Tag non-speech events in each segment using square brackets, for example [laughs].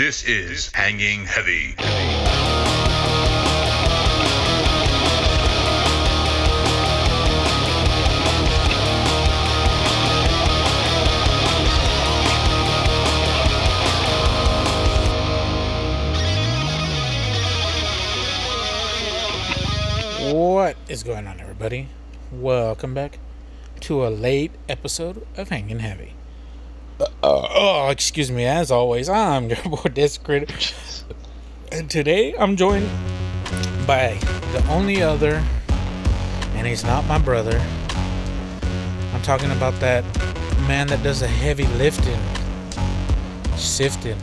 This is Hanging Heavy. What is going on, everybody? Welcome back to a late episode of Hanging Heavy. Oh, excuse me. As always, I'm your boy Discrit, and today I'm joined by the only other, and he's not my brother. I'm talking about that man that does the heavy lifting, sifting.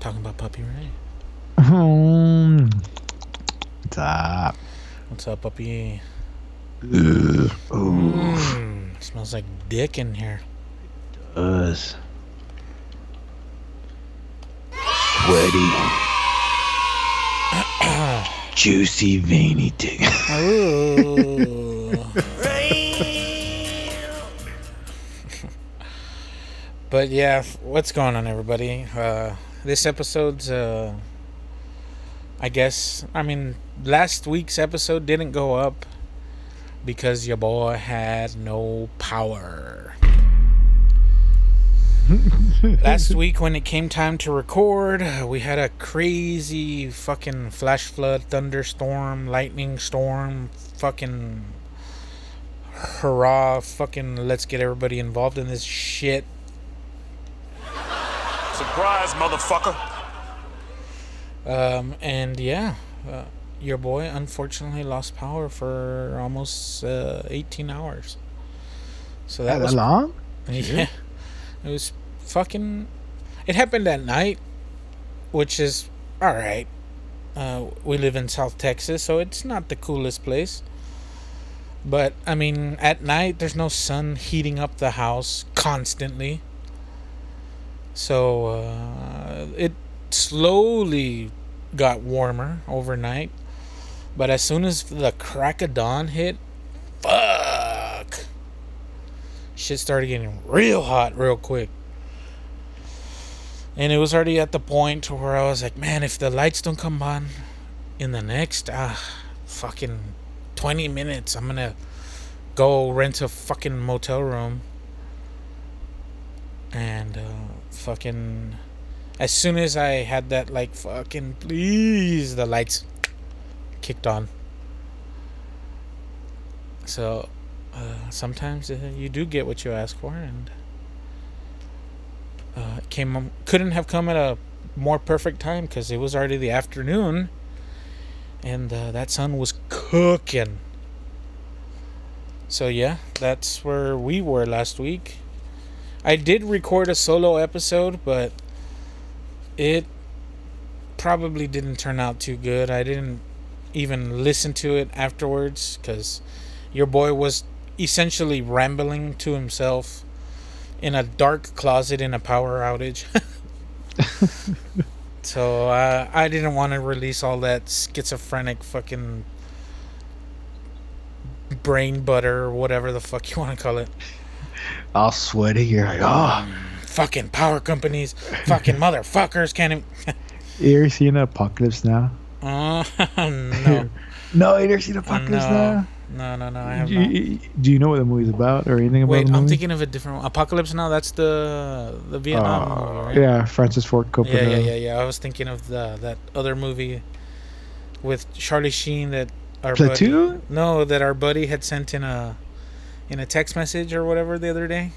talking about Papi Ray. Hmm. What's up? What's up, Papi? Ugh. Mm, smells like dick in here. It does. Sweaty. [clears throat] Juicy, veiny dick. But yeah, what's going on, everybody? Uh, this episode's, uh, I guess, I mean, last week's episode didn't go up because your boy had no power. Last week, when it came time to record, we had a crazy fucking flash flood, thunderstorm, lightning storm, fucking hurrah, fucking let's get everybody involved in this shit. Surprise, motherfucker. Um, and yeah, uh, your boy unfortunately lost power for almost uh, 18 hours. So that That was long? [laughs] Yeah. It was fucking. It happened at night, which is alright. Uh, we live in South Texas, so it's not the coolest place. But, I mean, at night, there's no sun heating up the house constantly. So, uh, it slowly got warmer overnight. But as soon as the crack of dawn hit, fuck shit started getting real hot real quick. And it was already at the point where I was like, man, if the lights don't come on in the next uh fucking 20 minutes, I'm gonna go rent a fucking motel room. And uh fucking as soon as I had that like fucking please the lights kicked on. So uh, sometimes uh, you do get what you ask for, and uh, came couldn't have come at a more perfect time because it was already the afternoon, and uh, that sun was cooking. So yeah, that's where we were last week. I did record a solo episode, but it probably didn't turn out too good. I didn't even listen to it afterwards because your boy was essentially rambling to himself in a dark closet in a power outage. [laughs] so uh, I didn't want to release all that schizophrenic fucking brain butter or whatever the fuck you want to call it. All sweaty. You're like, oh. Fucking power companies, fucking motherfuckers can't even. [laughs] You ever seen an Apocalypse Now? Uh, [laughs] no, No, you never seen Apocalypse no, Now? No, no, no. I have Do not. you, do you know what the movie's about or anything about Wait, the movie? I'm thinking of a different one. Apocalypse Now. That's the the Vietnam Uh, movie, right? Yeah, Francis Ford Coppola. Yeah, yeah, yeah, yeah. I was thinking of the that other movie with Charlie Sheen that our Platoon? buddy, no, that our buddy had sent in a in a text message or whatever the other day.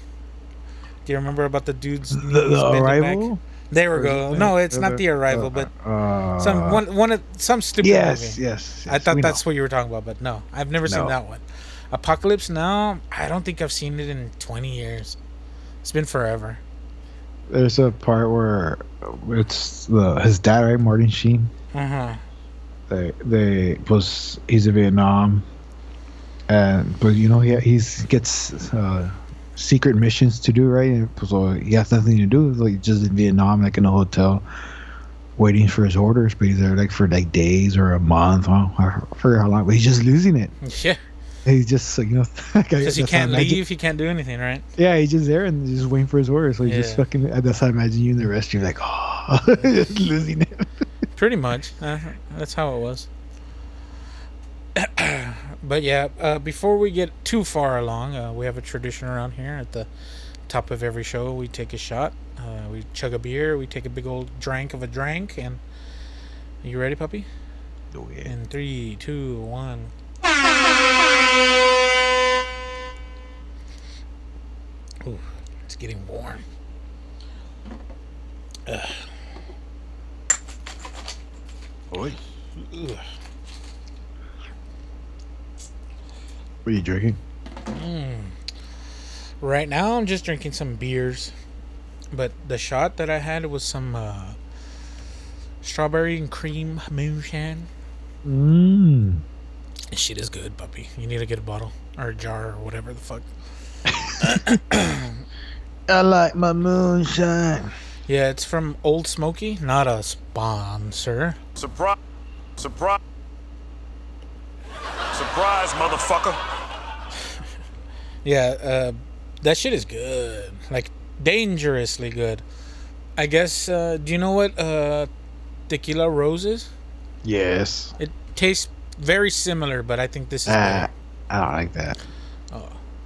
Do you remember about the dudes? The, the bending back? Arrival? There we go. it- No, it's uh, not the arrival, but uh, some one one of some stupid Yes, movie. yes, yes. I thought that's know. what you were talking about, but no, I've never seen that one. Apocalypse Now. I don't think I've seen it in 20 years. It's been forever. There's a part where it's the his dad, right, Martin Sheen. Uh huh. They they was he's in Vietnam, and but you know he he's gets uh, secret missions to do, right? So he has nothing to do, like just in Vietnam, like in a hotel, waiting for his orders. But he's there like for like days or a month, I forget how long. But he's just losing it. Yeah, He's just like you know, [laughs] because he can't leave, he can't do anything, right? Yeah, he's just there and just waiting for his orders. So he just fucking. That's how I imagine you in the restroom, like, [laughs] oh, [laughs] losing it. Pretty much. Uh, that's how it was. But yeah, uh, before we get too far along, uh, we have a tradition around here at the top of every show. We take a shot, uh, we chug a beer, we take a big old drink of a drink, and you ready, Papi? Oh, yeah. In three, two, one. Ooh, it's getting warm. Oi. Ugh. What are you drinking? Right now, I'm just drinking some beers, but the shot that I had was some uh, strawberry and cream moonshine. Mmm. This shit is good, Papi. You need to get a bottle or a jar or whatever the fuck. [coughs] I like my moonshine. Yeah, it's from Ole Smoky, not a sponsor. Surprise. Surprise. Surprise, motherfucker. Yeah, uh, that shit is good. Like dangerously good. I guess. Uh, do you know what uh, tequila rose is? Yes. It tastes very similar, but I think this is Ah, better. I don't like that.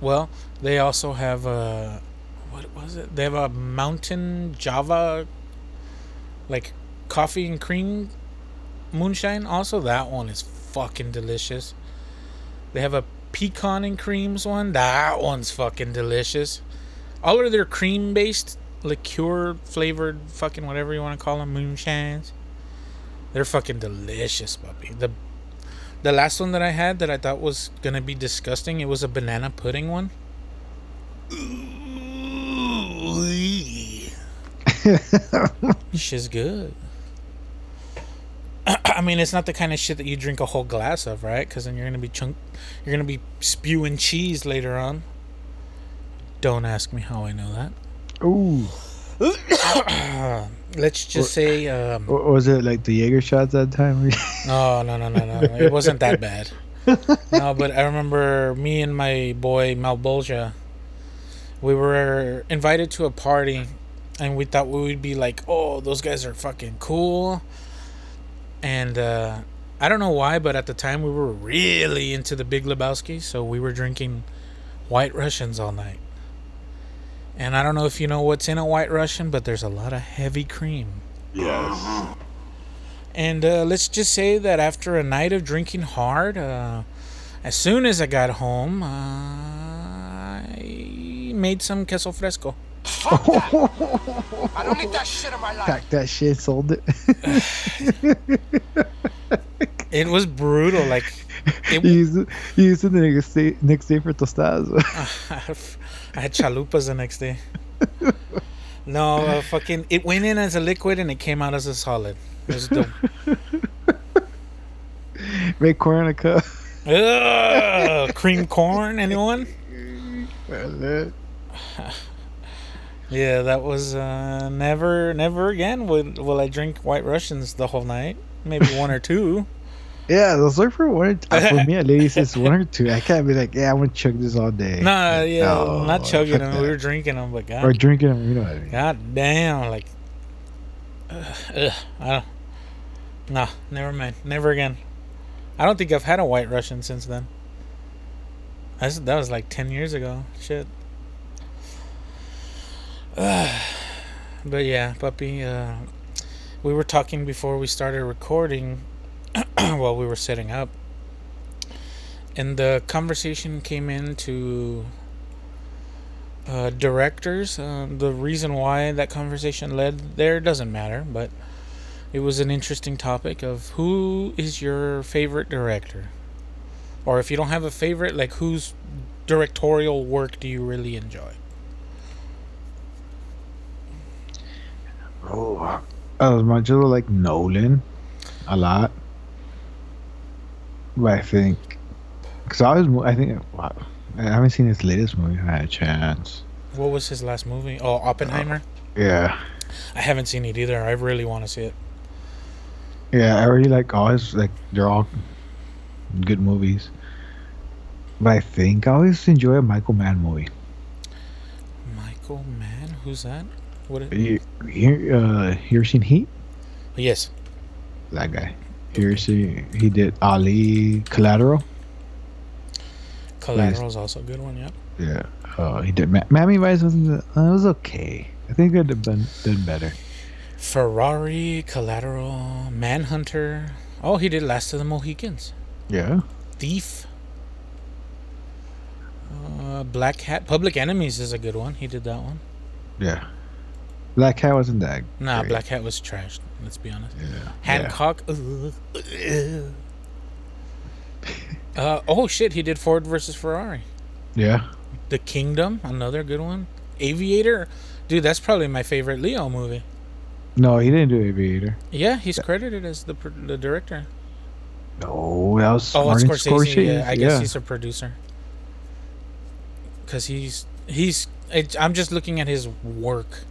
Well, they also have a what was it? They have a mountain Java like coffee and cream moonshine. Also, that one is fucking delicious. They have a pecan and creams one. That one's fucking delicious. All of their cream based liqueur flavored fucking whatever you want to call them moonshines. They're fucking delicious, Papi. The the last one that I had that I thought was gonna be disgusting, it was a banana pudding one. Shit's good. [clears throat] I mean, it's not the kind of shit that you drink a whole glass of, right? Because then you're gonna be chunk, you're gonna be spewing cheese later on. Don't ask me how I know that. Ooh. [clears throat] Let's just say, um, Wa- Was it like the Jaeger shots that time? [laughs] no, no, no, no, no, it wasn't that bad. No, but I remember me and my boy Malbolgia, we were invited to a party, and we thought we would be like, oh, those guys are fucking cool. And uh, I don't know why, but at the time we were really into the Big Lebowski, so we were drinking White Russians all night. And I don't know if you know what's in a White Russian, but there's a lot of heavy cream. Yes. And uh, let's just say that after a night of drinking hard, uh, as soon as I got home, uh, I made some queso fresco. [laughs] I don't need that shit in my life. Packed that shit, sold it. [laughs] It was brutal. Like, you it, used it, you used it the next day, next day for tostadas. [laughs] I had chalupas the next day. No, uh, fucking, it went in as a liquid and it came out as a solid. It was dope. Make corn in a cup. Ugh, cream corn, anyone? Yeah, that was uh, never, never again will, will I drink White Russians the whole night. Maybe one or two. [laughs] Yeah, those are for one. uh, For me, at least, it's one or two. I can't be like, yeah, I want to chug this all day. Nah, yeah, No, not chugging fuck them. We that. were drinking them, but god, Or god, drinking them, you know what I mean? god damn, like, ugh, ugh, I don't. Nah, never mind, never again. I don't think I've had a White Russian since then. That's, that was like ten years ago. Shit. [sighs] but yeah, Papi. Uh, we were talking before we started recording [clears throat] while we were setting up, and the conversation came into uh, directors. Uh, the reason why that conversation led there doesn't matter, but it was an interesting topic of who is your favorite director, or if you don't have a favorite, like whose directorial work do you really enjoy? Oh, I as much as I like Nolan a lot, but I think because I was, I think wow, I haven't seen his latest movie. I had a chance. What was his last movie? Oh, Oppenheimer. Uh, yeah, I haven't seen it either. I really want to see it. yeah, I really like all his like they're all good movies. But I think I always enjoy a Michael Mann movie. Michael Mann, who's that? What? Is, You, you, uh, you ever seen Heat? yes. That guy. You ever see? He did Ali Collateral. Collateral is also a good one. Yep. Yeah. Uh, he did. Ma- Miami Vice wasn't. Uh, it was okay. I think would have been done better. Ferrari, Collateral, Manhunter. Oh, he did Last of the Mohicans. Yeah. Thief. Uh, Black Hat. Public Enemies is a good one. He did that one. Yeah. Black Hat wasn't that. Nah, great. Black Hat was trashed. Let's be honest. Yeah. Hancock. ugh. uh, oh shit! He did Ford versus Ferrari. Yeah. The Kingdom, another good one. Aviator, dude, that's probably my favorite Leo movie. No, he didn't do Aviator. Yeah, he's credited as the the director. No, that was Oh, Martin Scorsese. Yeah, I guess yeah. he's a producer. Cause he's he's. It, I'm just looking at his work.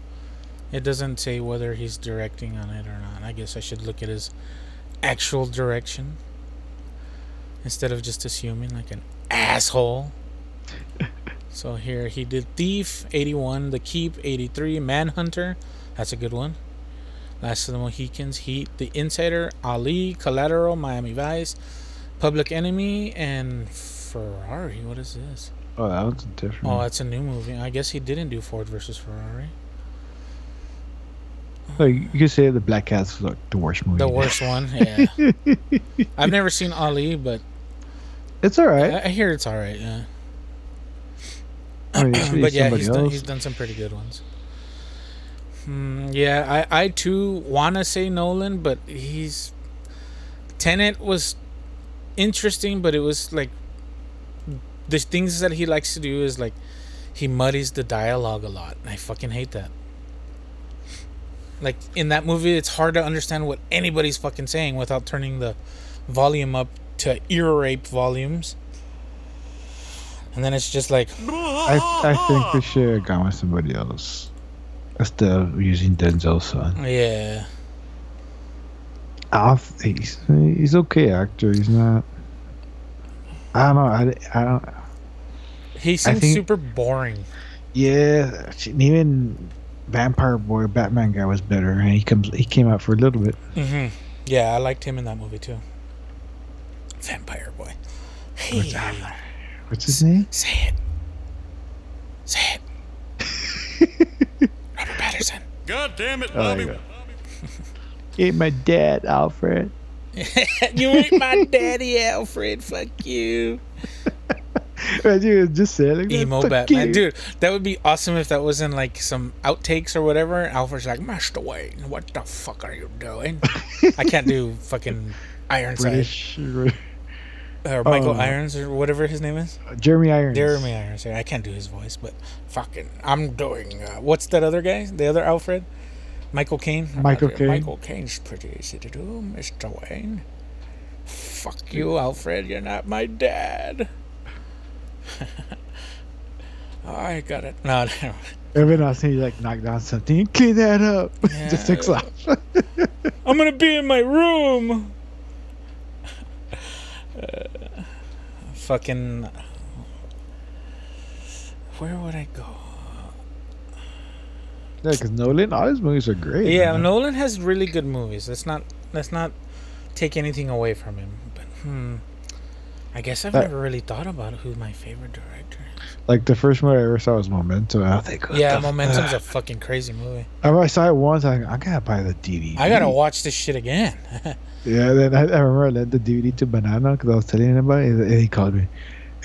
It doesn't say whether he's directing on it or not. I guess I should look at his actual direction instead of just assuming like an asshole. [laughs] so here he did Thief 81, The Keep 83, Manhunter, that's a good one. Last of the Mohicans, Heat, The Insider, Ali, Collateral, Miami Vice, Public Enemy, and Ferrari. What is this? Oh, that was different. Oh, that's a new movie. I guess he didn't do Ford versus Ferrari. Like you could say the Black Cat's like the worst movie. The worst one, yeah. [laughs] I've never seen Ali, but It's all right. I, I hear it's all right. Yeah, I mean, [clears throat] but yeah, he's done, he's done some pretty good ones. Hmm, yeah, I I too wanna say Nolan, but he's Tenet was interesting, but it was like the things that he likes to do is like he muddies the dialogue a lot. and I fucking hate that. Like in that movie, it's hard to understand what anybody's fucking saying without turning the volume up to ear rape volumes. And then it's just like, I I think we should have gone with somebody else instead of using Denzel's son. yeah, I he's he's okay actor. He's not. I don't know. I, I don't. he seems think- super boring. Yeah, even Vampire Boy Batman guy was better, and he comes he came out for a little bit. hmm Yeah, I liked him in that movie too. Vampire boy. Hey, What's his name? say it. Say it. [laughs] Robert Pattinson. God damn it, Oh, Bobby. yeah. Ain't my dad, Alfred. [laughs] you ain't my daddy, Alfred. Fuck you. [laughs] [laughs] Dude, just say it like that. Emo Batman. you. Dude, that would be awesome if that was in like some outtakes or whatever. Alfred's like, Master Wayne, what the fuck are you doing? [laughs] I can't do fucking Ironside. British. Or Michael Oh. Irons or whatever his name is. Jeremy Irons. Jeremy Irons. I can't do his voice, but fucking, I'm doing. Uh, what's that other guy? The other Alfred? Michael Caine. Michael Uh, Caine. Michael Caine's pretty easy to do, Mr. Wayne. Fuck you, Alfred. You're not my dad. [laughs] I got it. No, [laughs] no. Every now and then you like knock down something, clean that up. [laughs] just takes Yeah. off. I'm gonna be in my room. Uh, fucking. Where would I go? yeah, because Nolan, all his movies are great. Yeah, man. Nolan has really good movies. Let's not let's not take anything away from him. But hmm, I guess I've Uh, never really thought about who my favorite director is. Like the first movie I ever saw was Memento. I think, Yeah, Memento's a fucking crazy movie. I, I saw it once. I, I gotta buy the DVD. I gotta watch this shit again. [laughs] Yeah, then I, I remember I lent the DVD to Banana because I was telling him about it, and he called me.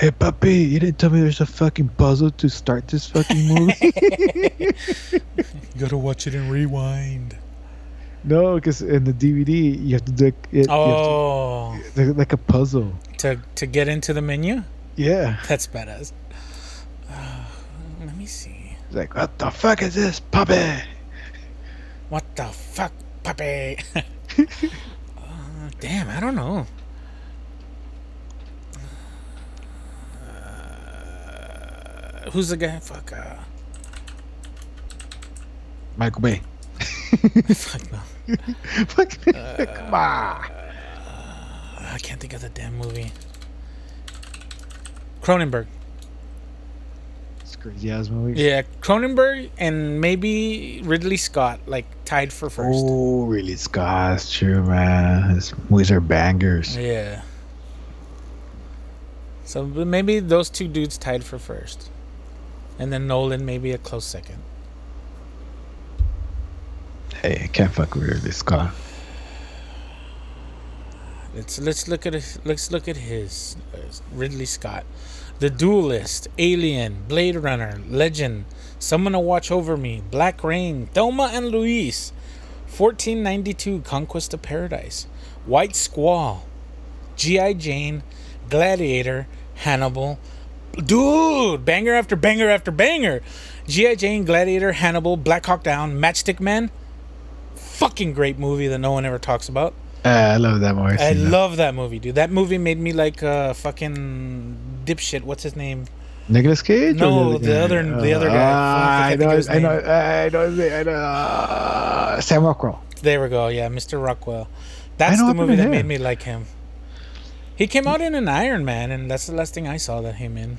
Hey, Papi, you didn't tell me there's a fucking puzzle to start this fucking movie. [laughs] [laughs] you gotta watch it and rewind. No, because in the DVD you have to do it, to- Oh, like- like a puzzle. to to get into the menu. Yeah, That's badass. Uh, let me see. It's like what the fuck is this, Papi? What the fuck, Papi? [laughs] uh, damn, I don't know. Uh, who's the guy? Fuck. Uh, Michael Bay. [laughs] fuck [laughs] no. Fuck, uh, come on. I can't think of the damn movie. Cronenberg. It's crazy ass movie. Yeah, Cronenberg and maybe Ridley Scott like tied for first. Oh, really, Scott? That's true, man. His movies are bangers. Yeah. So maybe those two dudes tied for first, and then Nolan maybe a close second. Hey, I can't fuck with Ridley Scott. Let's let's look at his, let's look at his uh, Ridley Scott, The Duelist, Alien, Blade Runner, Legend, Someone to Watch Over Me, Black Rain, Thelma and Louise, 1492, Conquest of Paradise, White Squall, G.I. Jane, Gladiator, Hannibal, dude, banger after banger after banger, G.I. Jane, Gladiator, Hannibal, Black Hawk Down, Matchstick Man, fucking great movie that no one ever talks about. Uh, I love that movie. I seen that. love that movie, dude. That movie made me like uh fucking dipshit. What's his name? Nicolas Cage. No, the guy? other- the other guy. Ah, Fuck, I I know. think of his I know. I know. I know. Uh, Sam Rockwell. There we go. Yeah, Mr. Rockwell. That's the movie that him. made me like him. He came out in an Iron Man, and that's the last thing I saw that him in.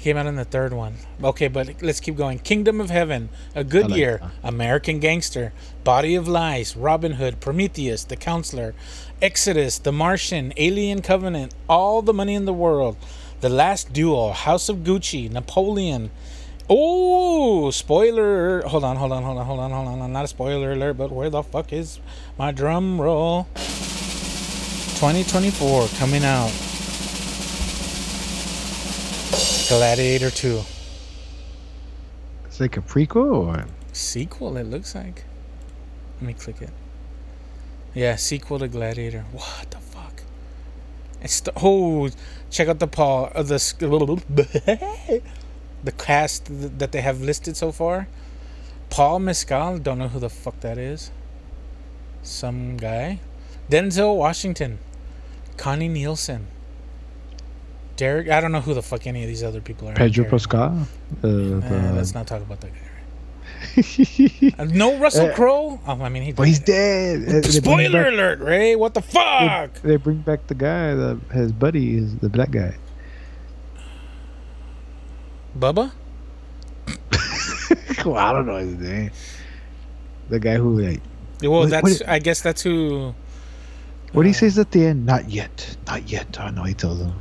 Came out in the third one. Okay, but let's keep going. Kingdom of Heaven, A Good like Year, that. American Gangster, Body of Lies, Robin Hood, Prometheus, The Counselor, Exodus, The Martian, Alien Covenant, All the Money in the World, The Last Duel, House of Gucci, Napoleon. Oh, spoiler! Hold on, hold on, hold on, hold on, hold on. Not a spoiler alert, but where the fuck is my drum roll? 2024 coming out. Gladiator 2 It's like a prequel. Or? sequel. It looks like. Let me click it. Yeah, sequel to Gladiator. What the fuck? It's the oh, check out the paw of uh, the [laughs] the cast that they have listed so far. Paul Mescal, don't know who the fuck that is. Some guy. Denzel Washington, Connie Nielsen, Derek. I don't know who the fuck any of these other people are. Pedro Pascal. Uh, Nah, let's not talk about that guy. [laughs] Uh, no Russell Uh, Crowe. Oh, I mean, he. well, he's dead. Uh, they bring Spoiler back- alert, Ray! What the fuck? They bring back the guy, the his buddy is the black guy. Bubba? [laughs] well, I don't know his name. The guy who like, Well, What- that's. what- I guess that's who. what he Uh, says at the end? Not yet, not yet. I know he tells him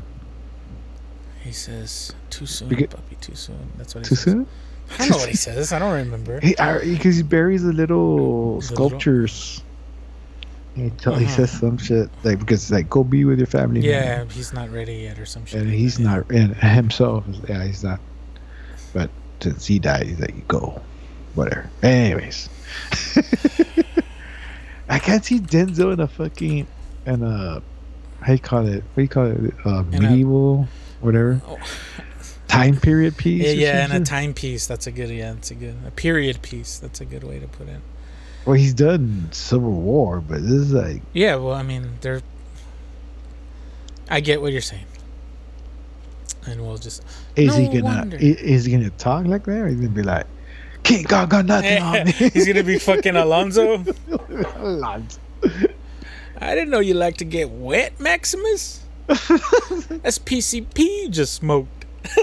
He says too soon, Beca- Papi. Too soon. That's what he too says. soon. I don't know what he says. I don't remember. He because he buries the little The little- sculptures. He, tell, he Uh-huh. says some shit like because it's like go be with your family. now." Yeah, he's not ready yet, or some shit. and like he's that, yeah. not and [laughs] himself. Yeah, he's not. But since he died, he's like you go, whatever. Anyways, [laughs] I can't see Denzel in a fucking in a how you call it? What do you call it? Uh, In a- medieval, whatever Oh. time period piece. Yeah, yeah, and a something? timepiece. That's a good. Yeah, that's a good. A period piece. That's a good way to put it. Well, he's done Civil War, but this is like Yeah, well, I mean, they're. I get what you're saying. And we'll just. Is No he gonna wonder. is he gonna talk like that? Or he's gonna be like, King Kong got nothing on me. [laughs] He's gonna be fucking Alonzo. [laughs] Alonzo. I didn't know you like to get wet, Maximus. That's PCP just smoked. [laughs]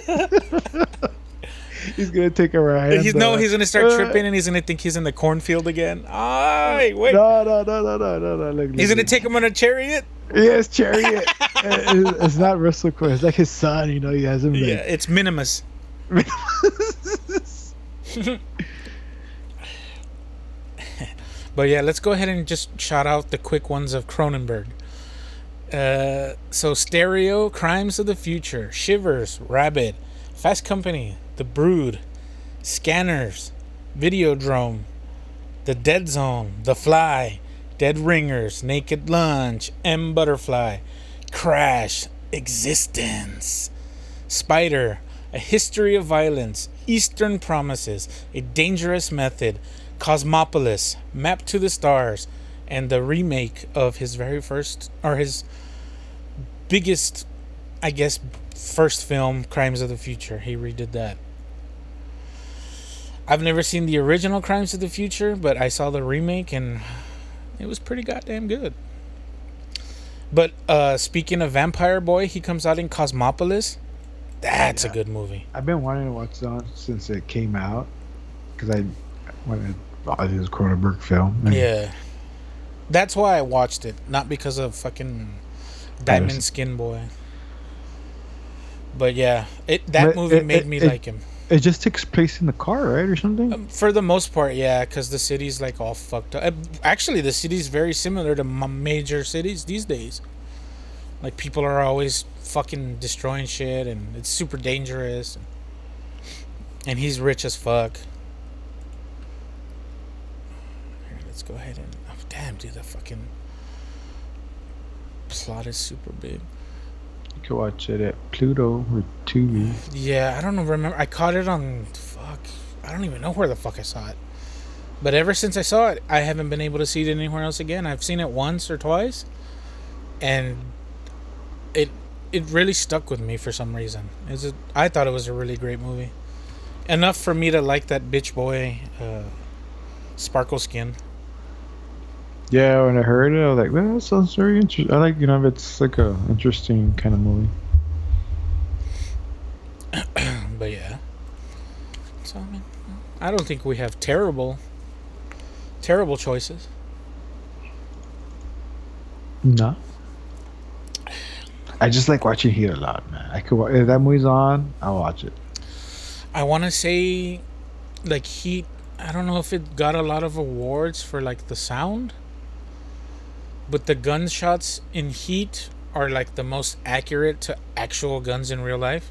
he's gonna take a ride. He's no, he's gonna start Uh, tripping and he's gonna think he's in the cornfield again. Ay, wait. No, no, no, no, no, no, no. Look, He's look, gonna look. take him on a chariot. Yes, Chariot. [laughs] Uh, it's, it's not Russell Crowe. It's like his son. You know, he has him like. Yeah, it's Minimus. [laughs] But yeah, let's go ahead and just shout out the quick ones of Cronenberg. Uh, so Stereo, Crimes of the Future, Shivers, Rabid, Fast Company, The Brood, Scanners, Videodrome, The Dead Zone, The Fly, Dead Ringers, Naked Lunch, M Butterfly, Crash, eXistenZ, Spider, A History of Violence, Eastern Promises, A Dangerous Method, Cosmopolis, Map to the Stars, and the remake of his very first, or his biggest, I guess, first film, Crimes of the Future. He redid that. I've never seen the original Crimes of the Future, but I saw the remake and it was pretty goddamn good. But uh, speaking of Vampire Boy, he comes out in Cosmopolis. That's Yeah. a good movie. I've been wanting to watch that since it came out because I wanted. Well, it was a Cronenberg film. and Yeah. That's why I watched it, not because of fucking Diamond. Skin Boy. But yeah, it that But movie it- made it- me it- like him. It just takes place in the car, right, or something. Um, for the most part, yeah, because the city's like all fucked up. Actually, the city's very similar to major cities these days. Like people are always fucking destroying shit, and it's super dangerous. And he's rich as fuck. Here, let's go ahead and oh, damn, dude, the fucking plot is super big. you can watch it at Pluto or Tubi. Yeah, I don't know. Remember, I caught it on fuck. I don't even know where the fuck I saw it. But ever since I saw it, I haven't been able to see it anywhere else again. I've seen it once or twice, and it it really stuck with me for some reason. Is it? I thought it was a really great movie, enough for me to like that bitch boy, uh, Sparkle Skin. Yeah, when I heard it, I was like, "Well, that sounds very interesting." I like, you know, it's like a interesting kind of movie. [clears throat] But yeah, so I mean, I don't think we have terrible, terrible choices. No. I just like watching Heat a lot, man. I could if that movie's on, I'll watch it. I want to say, like Heat. I don't know if it got a lot of awards for like the sound, but the gunshots in Heat are like the most accurate to actual guns in real life.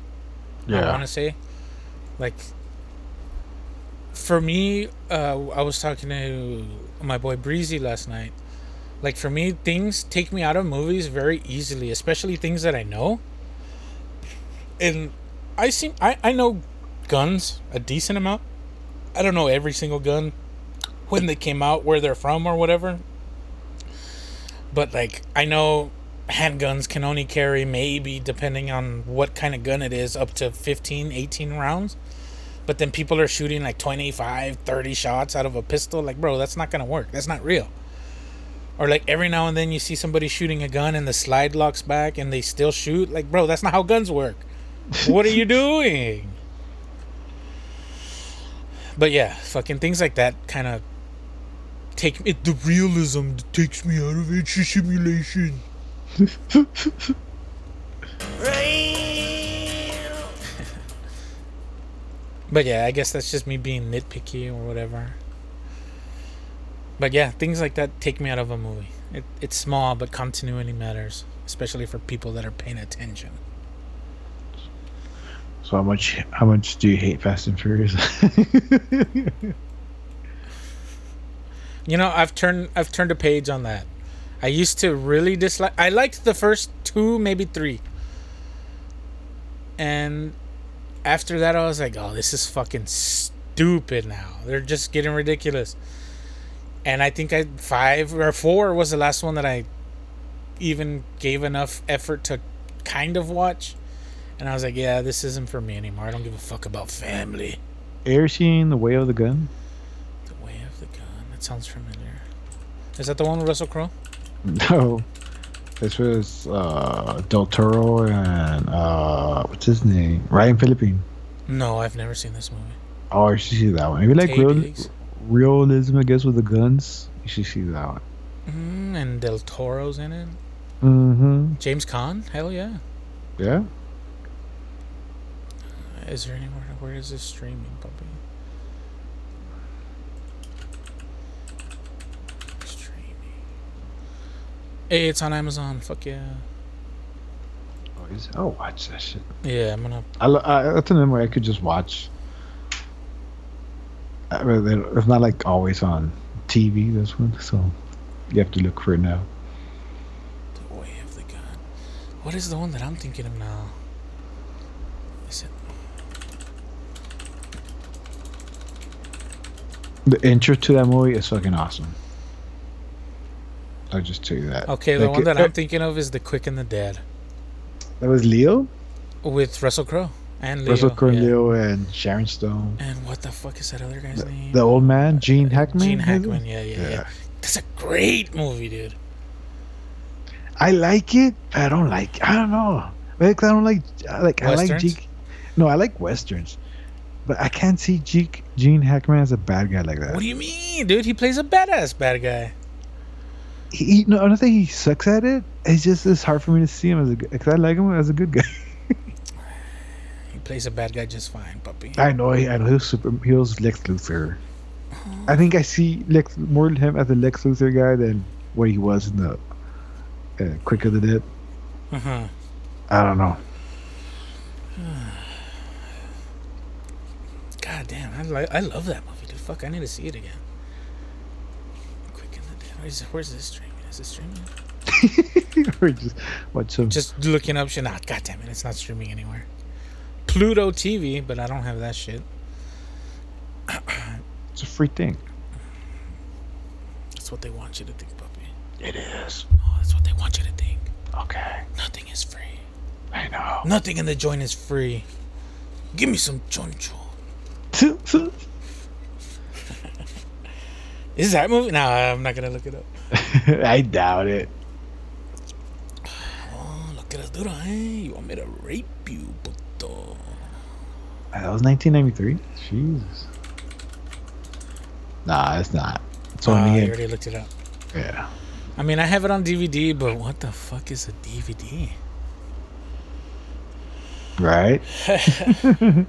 I want to say, like, for me, uh, I was talking to my boy Breezy last night. Like for me, things take me out of movies very easily, especially things that I know. And I seem I, I know guns a decent amount. I don't know every single gun when they came out, where they're from or whatever. But like I know handguns can only carry maybe depending on what kind of gun it is up to 15 18 rounds. But then people are shooting like 25 30 shots out of a pistol. Like bro that's not gonna work. That's not real. Or like every now and then you see somebody shooting a gun and the slide locks back and they still shoot. Like bro that's not how guns work. What are you doing? [laughs] But yeah fucking things like that kind of take it the realism that takes me out of it simulation [laughs] But yeah, I guess that's just me being nitpicky or whatever. But yeah, things like that take me out of a movie. It, it's small, but continuity matters, especially for people that are paying attention. So how much how much do you hate Fast and Furious? [laughs] You know, I've turned I've turned a page on that. I used to really dislike. I liked the first two, maybe three, and after that, I was like, "Oh, this is fucking stupid." Now they're just getting ridiculous. And I think I five or four was the last one that I even gave enough effort to kind of watch. And I was like, "Yeah, this isn't for me anymore. I don't give a fuck about family." Ever seen The Way of the Gun? The way of the gun. That sounds familiar. Is that the one with Russell Crowe? [laughs] No. This was uh, Del Toro and uh, what's his name? Ryan Phillippe. No, I've never seen this movie. Oh, you should see that one. If you like real, realism, I guess, with the guns, you should see that one. Mm, and Del Toro's in it. Mm-hmm. James Caan? Hell yeah. Yeah. Is there anywhere? Where is this streaming, Papi? Streaming. Hey, it's on Amazon. Fuck yeah. Oh, is- oh, watch that shit. Yeah, I'm gonna. I, I that's an where I could just watch. I mean, It's not like always on TV. This one, so you have to look for it now. The way of the gun. What is the one that I'm thinking of now? Is it? The intro to that movie is fucking awesome. I'll just tell you that. Okay, the Like, one that uh, I'm thinking of is The Quick and the Dead That was Leo, with Russell Crowe and Leo. Russell Crowe, yeah. Leo, and Sharon Stone. And what the fuck is that other guy's name? The old man, Gene Hackman. Gene? Hackman. Yeah, yeah, yeah, Yeah. That's a great movie, dude. I like it. but I don't like. I don't know. Like I don't like. Like I like Westerns? No, I like westerns, but I can't see G- Gene Hackman as a bad guy like that. What do you mean, dude? He plays a badass bad guy. He, no, I don't think he sucks at it. It's just it's hard for me to see him as a because I like him as a good guy. He plays a bad guy just fine, puppy. I know, he, I know he was super. He was Lex Luthor. I think I see Lex more him as a Lex Luthor guy than what he was in the uh, Quick of the Dead. Uh-huh. I don't know. [sighs] God damn, I like I love that movie, dude. Fuck, I need to see it again. Quick in the Dead. Where's, where's this streaming? Is it streaming? [laughs] or just. Just looking up shit. Nah, god damn it, it's not streaming anywhere. Pluto TV, but I don't have that shit. [clears throat] it's a free thing. That's what they want you to think, Papi. It is. Oh, that's what they want you to think. Okay, Nothing is free. I know. Nothing in the joint is free. Give me some choncho. [laughs] Is that movie? No, I'm not gonna look it up. [laughs] I doubt it. Oh, look at us do that, eh? You want me to rape you, puto? That was 1993. Jesus. Nah, it's not. It's Oh, only you already looked it up. yeah. I mean, I have it on DVD, but what the fuck is a DVD? Right. [laughs]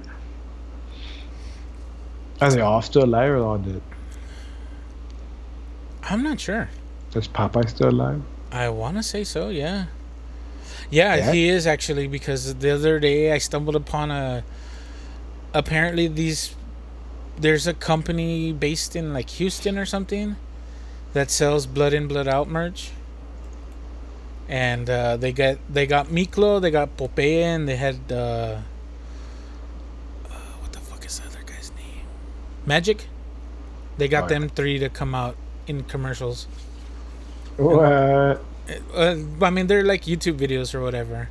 [laughs] Are they all still alive or all dead? I'm not sure. Is Popeye still alive? I want to say so, yeah. yeah. Yeah? he is actually because the other day I stumbled upon a. Apparently, these. There's a company based in like Houston or something that sells blood in, blood out merch. And uh, they get they got Miklo, they got Popeye, and they had uh, uh, what the fuck is the other guy's name? Magic. They got Oh, them three to come out in commercials. What? Uh, I mean, they're like YouTube videos or whatever.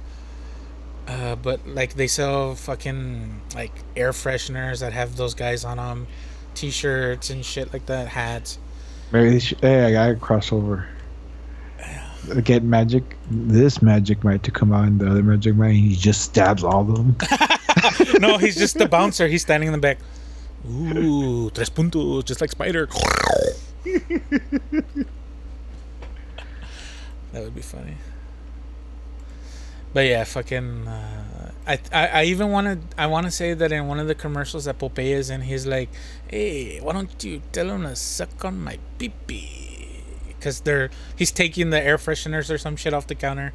Uh, but like they sell fucking like air fresheners that have those guys on them, t-shirts and shit like that, hats. Maybe they should, hey, I gotta cross over. Get magic. This Magic Mike to come out, and the other Magic Mike. He just stabs all of them. [laughs] no, he's just the bouncer. He's standing in the back. [laughs] Ooh, tres puntos, just like Spider. [laughs] that would be funny. But yeah, fucking. Uh, I, I I even want to I want to say that in one of the commercials that Popeye is in, he's like, "Hey, why don't you tell him to suck on my pee pee?" Because they're he's taking the air fresheners or some shit off the counter,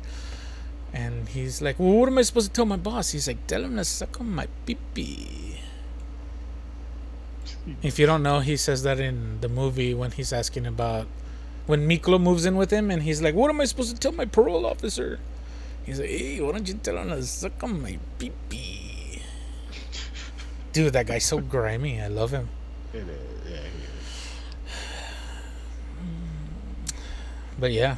and he's like, "Well, what am I supposed to tell my boss?" He's like, "Tell him to suck on my pee pee." If you don't know, he says that in the movie when he's asking about when Miklo moves in with him, and he's like, "What am I supposed to tell my parole officer?" He's like, "Hey, why don't you tell him to suck on my pee pee?" Dude, that guy's so grimy. I love him. But yeah,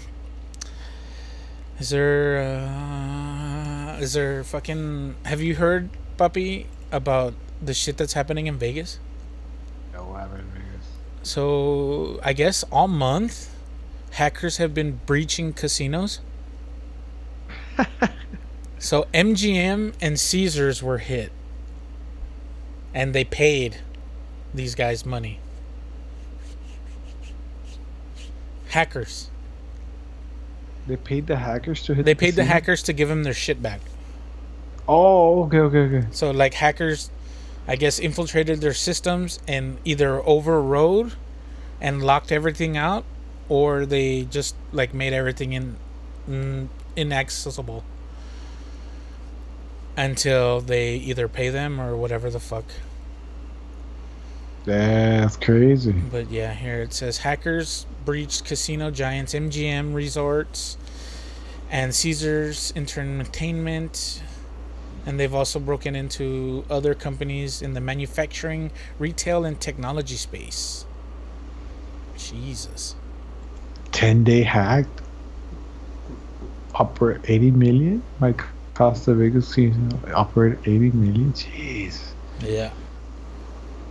is there uh, is there fucking? Have you heard, Papi, about the shit that's happening in Vegas? No, I haven't. So I guess all month, hackers have been breaching casinos. [laughs] so MGM and Caesars were hit, and they paid these guys money. Hackers. They paid the hackers to hit. They paid the hackers to give them their shit back. Oh, okay, okay, okay. So like hackers, I guess infiltrated their systems and either overrode and locked everything out, or they just like made everything in, in inaccessible until they either pay them or whatever the fuck. That's crazy. But yeah, here it says hackers breached casino giants MGM Resorts and Caesars Entertainment. And they've also broken into other companies in the manufacturing, retail, and technology space. Jesus. Ten day hack. Operate eighty million. My Costa Vegas casino operate eighty million. Jeez. Yeah.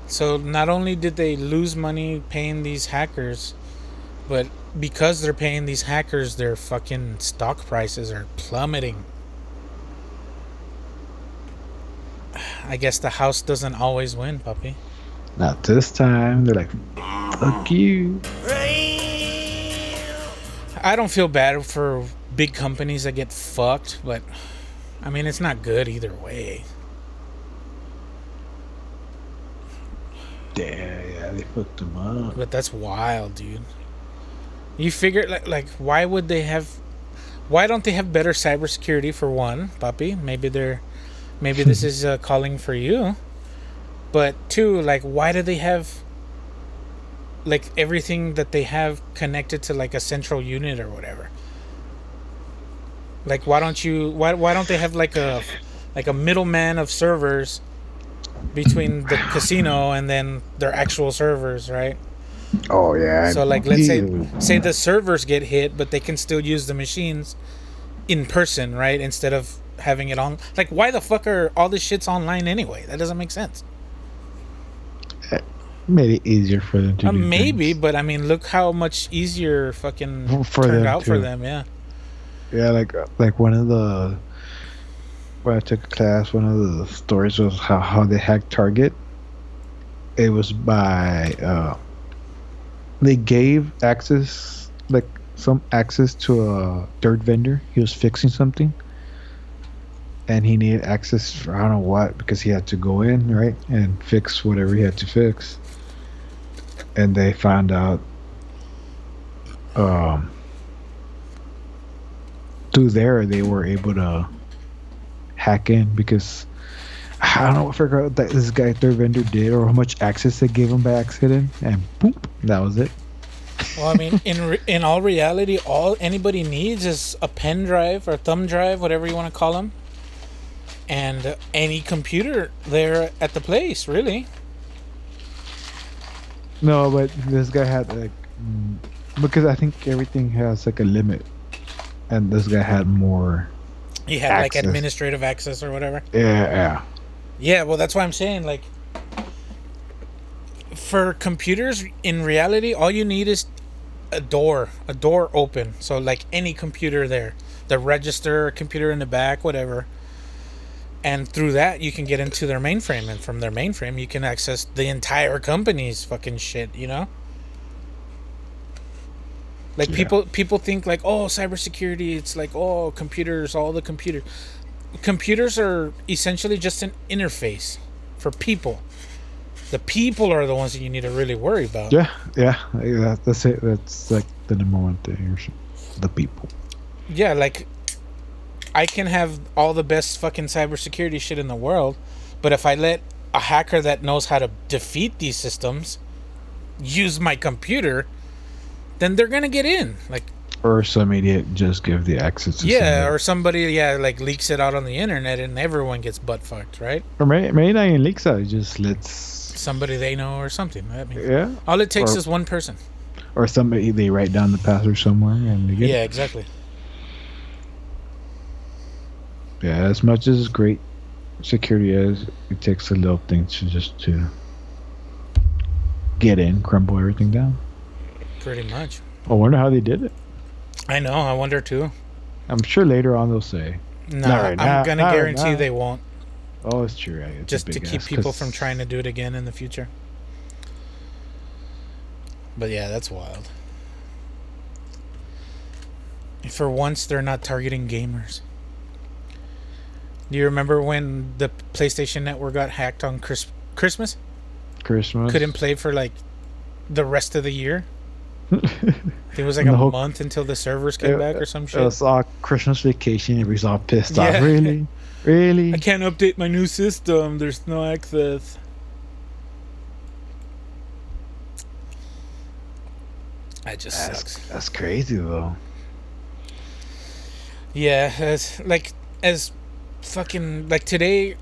So not only did they lose money paying these hackers, but because they're paying these hackers, their fucking stock prices are plummeting. I guess the house doesn't always win, Papi. Not this time. They're like, fuck you. I don't feel bad for big companies that get fucked, but I mean, it's not good either way. Yeah, yeah, they fucked them up. But that's wild, dude. You figure like like why would they have why don't they have better cybersecurity for one, Papi? Maybe they're maybe this is uh, calling for you. But two, like why do they have like everything that they have connected to like a central unit or whatever? Like why don't you why why don't they have like a like a middleman of servers between the casino and then their actual servers, right? Oh yeah. So like let's say say the servers get hit, but they can still use the machines in person, right? Instead of having it on like why the fuck are all this shit's online anyway? That doesn't make sense. made it easier for them to Uh, do maybe, things. but I mean look how much easier fucking For- turned out for them, yeah. Yeah, like uh, like one of the when I took a class, one of the stories was how how they hacked Target. It was by uh, they gave access like some access to a third vendor. He was fixing something, and he needed access for I don't know what because he had to go in right and fix whatever he had to fix. And they found out um through there they were able to hack in because I don't know what figure out that this guy third vendor did or how much access they gave him by accident and boom that was it. Well, I mean, in re- in all reality, all anybody needs is a pen drive or thumb drive, whatever you want to call them, and any computer there at the place. Really, No, but this guy had like because I think everything has like a limit, and this guy had more. he had like administrative access or whatever. Yeah, yeah. Yeah, well, that's why I'm saying like for computers in reality, all you need is a door, a door open. So like any computer there, the register, computer in the back, whatever. And through that, you can get into their mainframe, and from their mainframe, you can access the entire company's fucking shit. You know. Like Yeah. people, people think like, oh, cybersecurity. It's like, oh, computers, all the computers computers are essentially just an interface for people. The people are the ones that you need to really worry about. Yeah, yeah, yeah. That's it. That's like the number one thing. The people. Yeah, like I can have all the best fucking cybersecurity shit in the world, but if I let a hacker that knows how to defeat these systems use my computer, then they're gonna get in. Like Or some idiot just give the access. To yeah, somebody. or somebody yeah like leaks it out on the internet and everyone gets butt fucked, right? or may, maybe not even leaks out. Just lets. Somebody they know or something. I mean, Yeah. all it takes Or- is one person. Or somebody they write down the password somewhere and they get. Yeah, exactly. Yeah, as much as great security is, it takes a little thing to just to get in, crumble everything down. Pretty much. I wonder how they did it. I know. I wonder too. I'm sure later on they'll say, No, right I'm now, gonna right guarantee they won't. "Oh, it's true." Right? It's Just to keep ass," people from trying to do it again in the future. But yeah, that's wild. For once, they're not targeting gamers. Do you remember when the PlayStation Network got hacked on Chris- Christmas? Christmas. Couldn't play for like the rest of the year. [laughs] It was like a whole- month until the servers came Uh, back or some shit. It was all Christmas vacation. Everybody's all pissed Yeah. off. Really, really. I can't update my new system. There's no access. That just That's, sucks. that's crazy though. Yeah, as like as fucking like today,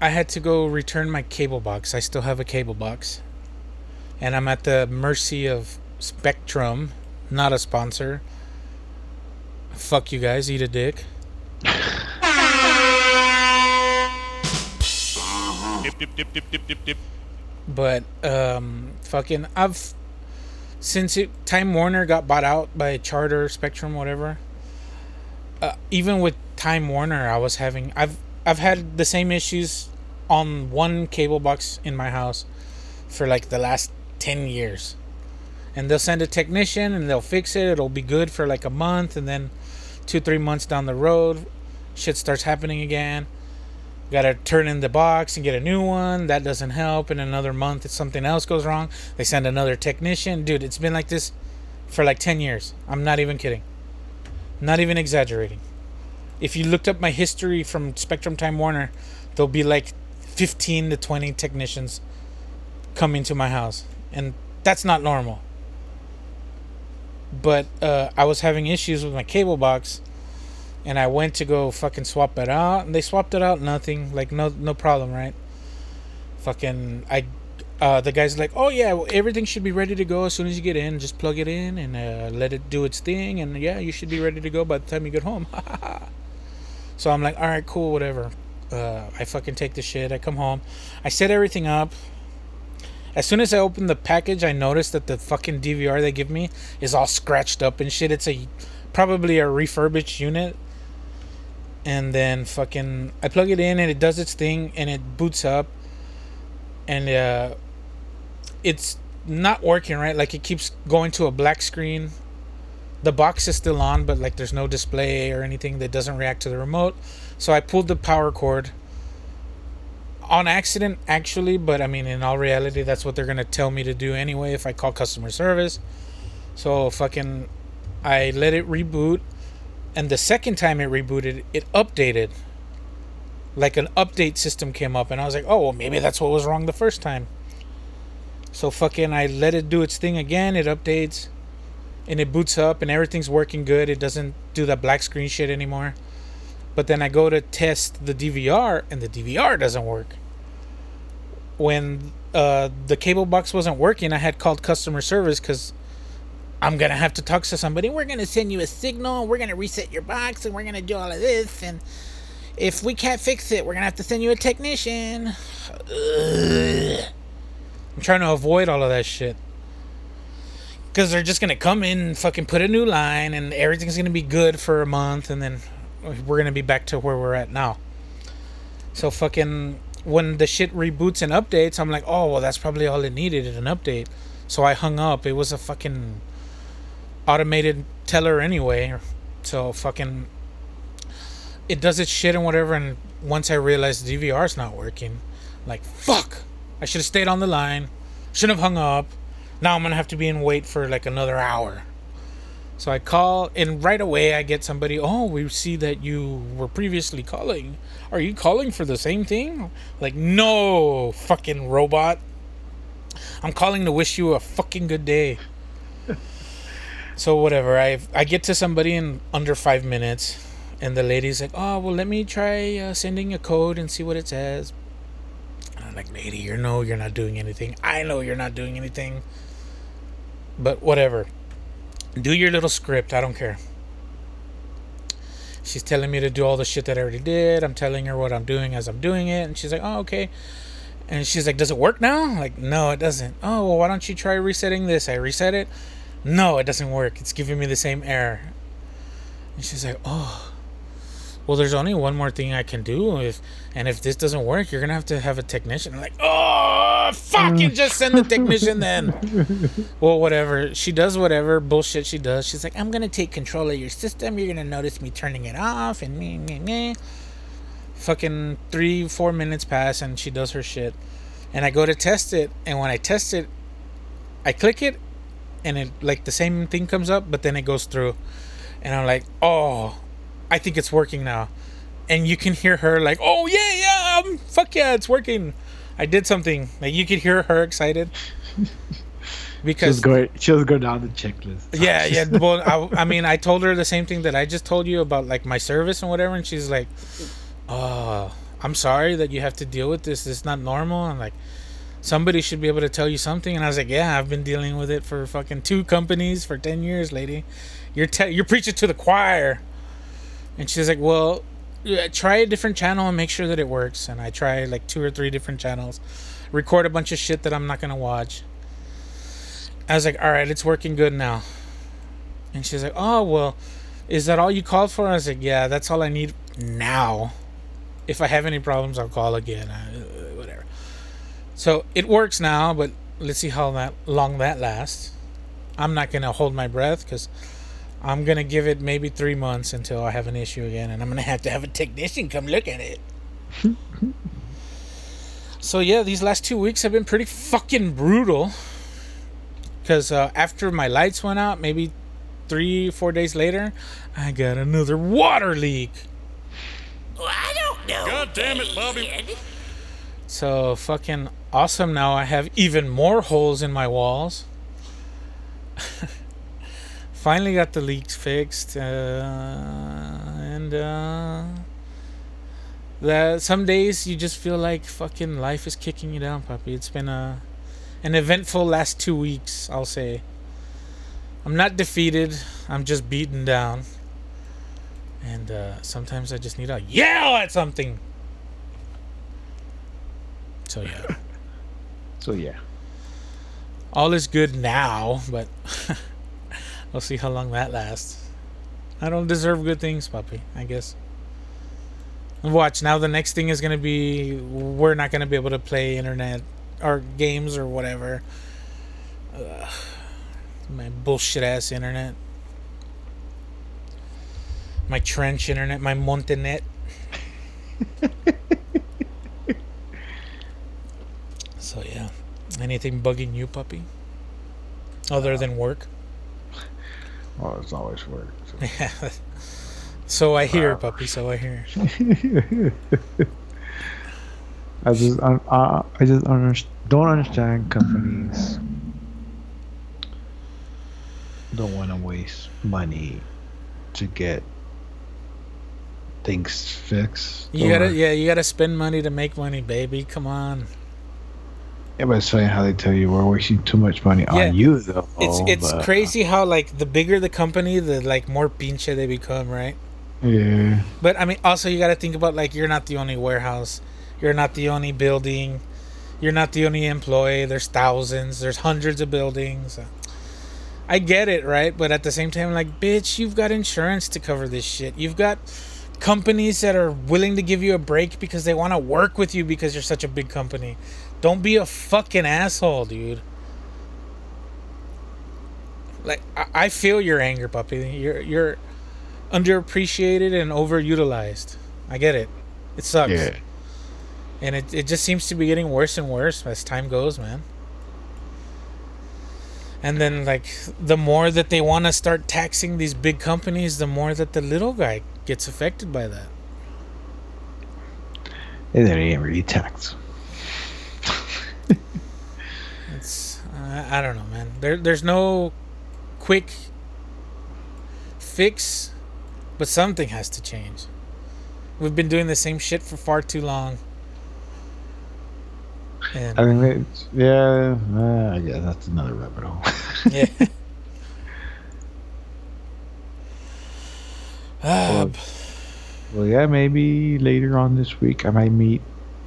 I had to go return my cable box. I still have a cable box, and I'm at the mercy of Spectrum, not a sponsor. Fuck you guys, eat a dick. Dip, dip, dip, dip, dip, dip, dip. But um, fucking, I've since it Time Warner got bought out by Charter, Spectrum, whatever. Uh, even with Time Warner, I was having I've I've had the same issues on one cable box in my house for like the last 10 years. And they'll send a technician and they'll fix it. It'll be good for like a month. And then two, three months down the road, shit starts happening again. Gotta turn in the box and get a new one. That doesn't help. In another month, if something else goes wrong, they send another technician. Dude, it's been like this for like 10 years. I'm not even kidding. Not even exaggerating. If you looked up my history from Spectrum Time Warner, there'll be like 15 to 20 technicians coming to my house. And that's not normal. But uh, I was having issues with my cable box and I went to go fucking swap it out and they swapped it out nothing like no no problem right fucking I uh, the guy's like oh yeah well, everything should be ready to go as soon as you get in just plug it in and uh, let it do its thing and yeah you should be ready to go by the time you get home [laughs] so I'm like all right cool whatever uh, I fucking take the shit I come home I set everything up as soon as I open the package, I notice that the fucking DVR they give me is all scratched up and shit. It's a probably a refurbished unit. And then fucking I plug it in and it does its thing and it boots up. And uh it's not working right. Like it keeps going to a black screen. The box is still on, but like there's no display or anything that doesn't react to the remote. So I pulled the power cord. On accident actually but i mean in all reality that's what they're gonna tell me to do anyway if i call customer service. So fucking i let it reboot and the second time it rebooted it updated. Like an update system came up and i was like oh well maybe that's what was wrong the first time. So fucking i let it do its thing again it updates and it boots up and everything's working good it doesn't do that black screen shit anymore but then I go to test the DVR and the DVR doesn't work. When uh, the cable box wasn't working, I had called customer service because I'm gonna have to talk to somebody. We're gonna send you a signal. We're gonna reset your box, and we're gonna do all of this. And if we can't fix it, we're gonna have to send you a technician. Ugh. I'm trying to avoid all of that shit because they're just gonna come in, and fucking put a new line, and everything's gonna be good for a month, and then we're gonna be back to where we're at now. So fucking when the shit reboots and updates, I'm like, oh well, that's probably all it needed, an update. So I hung up. It was a fucking automated teller anyway. So fucking it does its shit and whatever. And once I realized the DVR's not working, like fuck, I should have stayed on the line. Shouldn't have hung up. Now I'm gonna have to be in wait for like another hour. So I call, and right away I get somebody. Oh, we see that you were previously calling. Are you calling for the same thing? Like, no, fucking robot. I'm calling to wish you a fucking good day. [laughs] so whatever. I I get to somebody in under five minutes, and the lady's like, "Oh, well, let me try uh, sending a code and see what it says." And I'm like, "Lady, you know you're not doing anything. I know you're not doing anything." But whatever do your little script. I don't care. She's telling me to do all the shit that I already did. I'm telling her what I'm doing as I'm doing it. And she's like, oh, okay. And she's like, does it work now? Like, no, it doesn't. Oh, well, why don't you try resetting this? I reset it. No, it doesn't work. It's giving me the same error. And she's like, oh, well, there's only one more thing I can do. If and if this doesn't work, you're gonna have to have a technician. I'm like, oh, fucking just send the technician then. [laughs] well, whatever. She does whatever bullshit she does. She's like, I'm gonna take control of your system. You're gonna notice me turning it off and me, me, me. Fucking three, four minutes pass and she does her shit. And I go to test it, and when I test it, I click it, and it like the same thing comes up, but then it goes through, and I'm like, oh I think it's working now. And you can hear her like, oh yeah, yeah, um, fuck yeah, it's working. I did something. Like you could hear her excited. [laughs] Because she'll go, she'll go down the checklist. Yeah, yeah. Well, I, I mean, I told her the same thing that I just told you about like my service and whatever, and she's like, "Oh, I'm sorry that you have to deal with this. It's not normal." And like, somebody should be able to tell you something. And I was like, "Yeah, I've been dealing with it for fucking two companies for ten years, lady. You're te- you're preaching to the choir." And she's like, well, try a different channel and make sure that it works. And I try like two or three different channels, record a bunch of shit that I'm not gonna watch. I was like, all right, it's working good now. And she's like, oh well, is that all you called for? I was like, yeah, that's all I need now. If I have any problems, I'll call again. I, uh, whatever. So it works now, but let's see how that long that lasts. I'm not gonna hold my breath because I'm gonna give it maybe three months until I have an issue again, and I'm gonna have to have a technician come look at it. [laughs] so yeah, these last two weeks have been pretty fucking brutal. Because uh, after my lights went out, maybe three, four days later, I got another water leak. I don't know. God damn it, Bobby. So fucking awesome. Now I have even more holes in my walls. [laughs] Finally got the leaks fixed, uh, and uh, that some days you just feel like fucking life is kicking you down, Papi. It's been a an eventful last two weeks, I'll say. I'm not defeated. I'm just beaten down, and uh, sometimes I just need to yell at something. So yeah. [laughs] So yeah. all is good now, but [laughs] we'll see how long that lasts. I don't deserve good things, Papi. I guess. Watch now. The next thing is gonna be we're not gonna be able to play internet or games or whatever. Ugh, my bullshit ass internet. My trench internet, my Montenet. [laughs] so yeah, anything bugging you, Papi? Other uh, than work? Oh, it's always work. So. [laughs] so I hear, uh, Papi. So I hear. [laughs] I just I, I, I just don't understand companies don't want to waste money to get things fixed. You gotta, yeah, you gotta spend money to make money, baby. Come on. Yeah, but it's funny how they tell you we're wasting too much money Yeah. on you, though. It's it's but- uh, crazy how like the bigger the company, the like more pinche they become, right? Yeah, But I mean, also you got to think about like you're not the only warehouse, you're not the only building, you're not the only employee. There's thousands, there's hundreds of buildings. I get it, right? But at the same time, like, bitch, you've got insurance to cover this shit. You've got companies that are willing to give you a break because they want to work with you because you're such a big company. Don't be a fucking asshole, dude. Like I, I feel your anger, Papi. You're you're underappreciated and overutilized. I get it. It sucks. yeah. And it, it just seems to be getting worse and worse as time goes, man. And then, like, the more that they want to start taxing these big companies, the more that the little guy gets affected by that. And then it ain't really tax. Uh, I don't know, man. There, there's no quick fix, but something has to change. We've been doing the same shit for far too long. And I mean, it's, yeah, uh, yeah, that's another rabbit hole. [laughs] yeah. [sighs] Ah, Well, well, yeah, maybe later on this week I might meet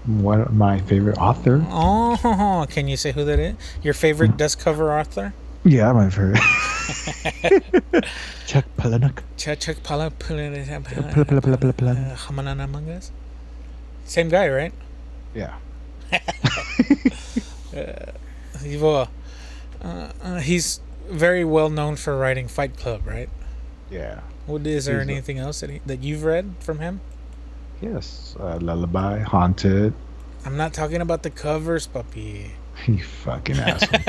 one of my favorite author. Oh, can you say who that is? Your favorite dust cover author? Yeah, my favorite. [laughs] Chuck Palahniuk. Chachak Pala Pala- Pala- Pala- Pala- Pala. Hamanana Mangas? Same guy, right? Yeah. [laughs] Well, uh, uh, he's very well known for writing Fight Club, right? Yeah. What is there He's a- anything else that he, that you've read from him? Yes. Uh, Lullaby, Haunted. I'm not talking about the covers, Papi. [laughs] You fucking asshole.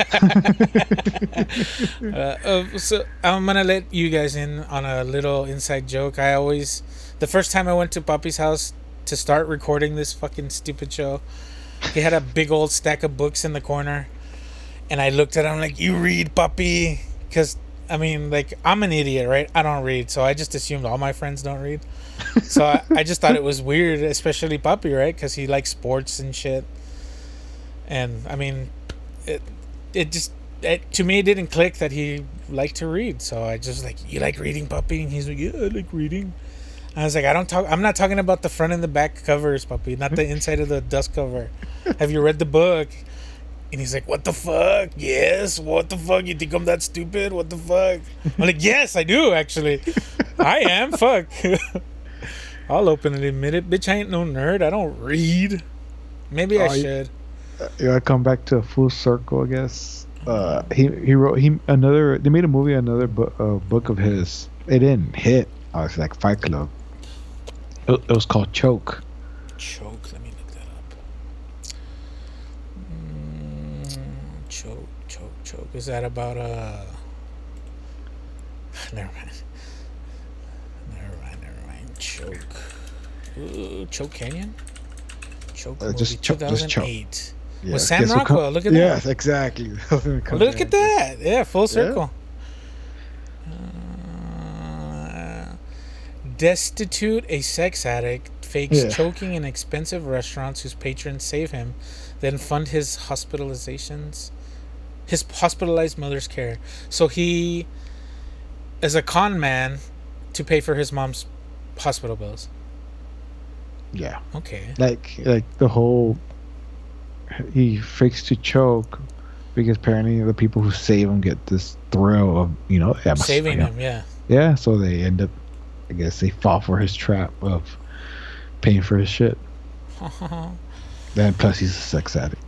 [laughs] Uh, uh, so I'm gonna let you guys in on a little inside joke. I always, the first time I went to Papi's house to start recording this fucking stupid show, he had a big old stack of books in the corner, and I looked at him like, "You read, Papi?" Because I mean, like, I'm an idiot, right? I don't read, so I just assumed all my friends don't read. [laughs] so I, I just thought it was weird, especially Papi, right? Because he likes sports and shit. And I mean, it it just it, to me it didn't click that he liked to read. So I just like, you like reading, Papi? And he's like, yeah, I like reading. I was like, I don't talk. I'm not talking about the front and the back covers, Papi, not the inside of the dust cover. Have you read the book? And he's like, what the fuck? Yes, what the fuck? You think I'm that stupid? What the fuck? I'm like, yes, I do actually. I am. Fuck. [laughs] I'll openly admit it, bitch. I ain't no nerd. I don't read. Maybe I Oh, should. you know, I come back to a full circle, I guess. Uh, he he wrote he another. They made a movie, another book, uh, book of his. It didn't hit. I was like Fight Club. It, it was called Choke. Choke. Let me look that up. Mm, choke, choke, choke. Is that about uh? [sighs] Never mind. Never mind. Never mind. Choke. Ooh, choke Canyon. Choke Uh, just Choke- just Choke. 2008. Yeah, With Sam Rockwell, look at that. Yes, exactly. [laughs] Look at that. Yeah, full circle. Uh, destitute, a sex addict fakes Yeah. choking in expensive restaurants whose patrons save him, then fund his hospitalizations, his hospitalized mother's care. So he is a con man to pay for his mom's hospital bills. Yeah, Okay. like like the whole. He fakes to choke because apparently the people who save him get this thrill of you know must- Saving him, yeah. Yeah, so they end up. I guess they fall for his trap of paying for his shit. [laughs] Then plus he's a sex addict.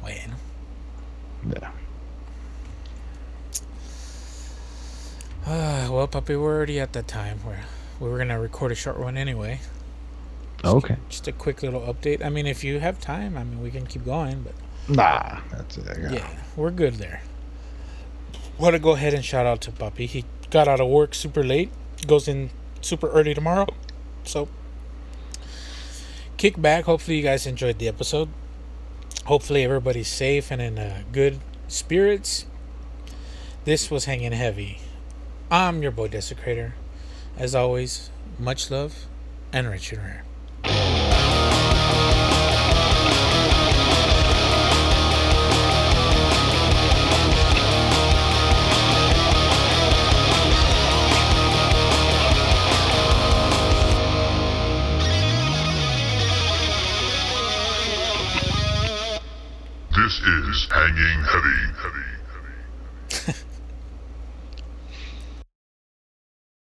Bueno. Yeah. Uh, well, Papi, we're already at that time where we were gonna record a short one anyway. Okay. Just a quick little update. I mean, if you have time, I mean, we can keep going, but Nah, that's it. Got yeah, we're good there. Want to go ahead and shout out to Papi. He got out of work super late, goes in super early tomorrow, so kick back. Hopefully, you guys enjoyed the episode. Hopefully, everybody's safe and in uh, good spirits. This was hanging heavy. I'm your boy Desecrator. As always, much love and rich and rare. This is Hanging Heavy. [laughs]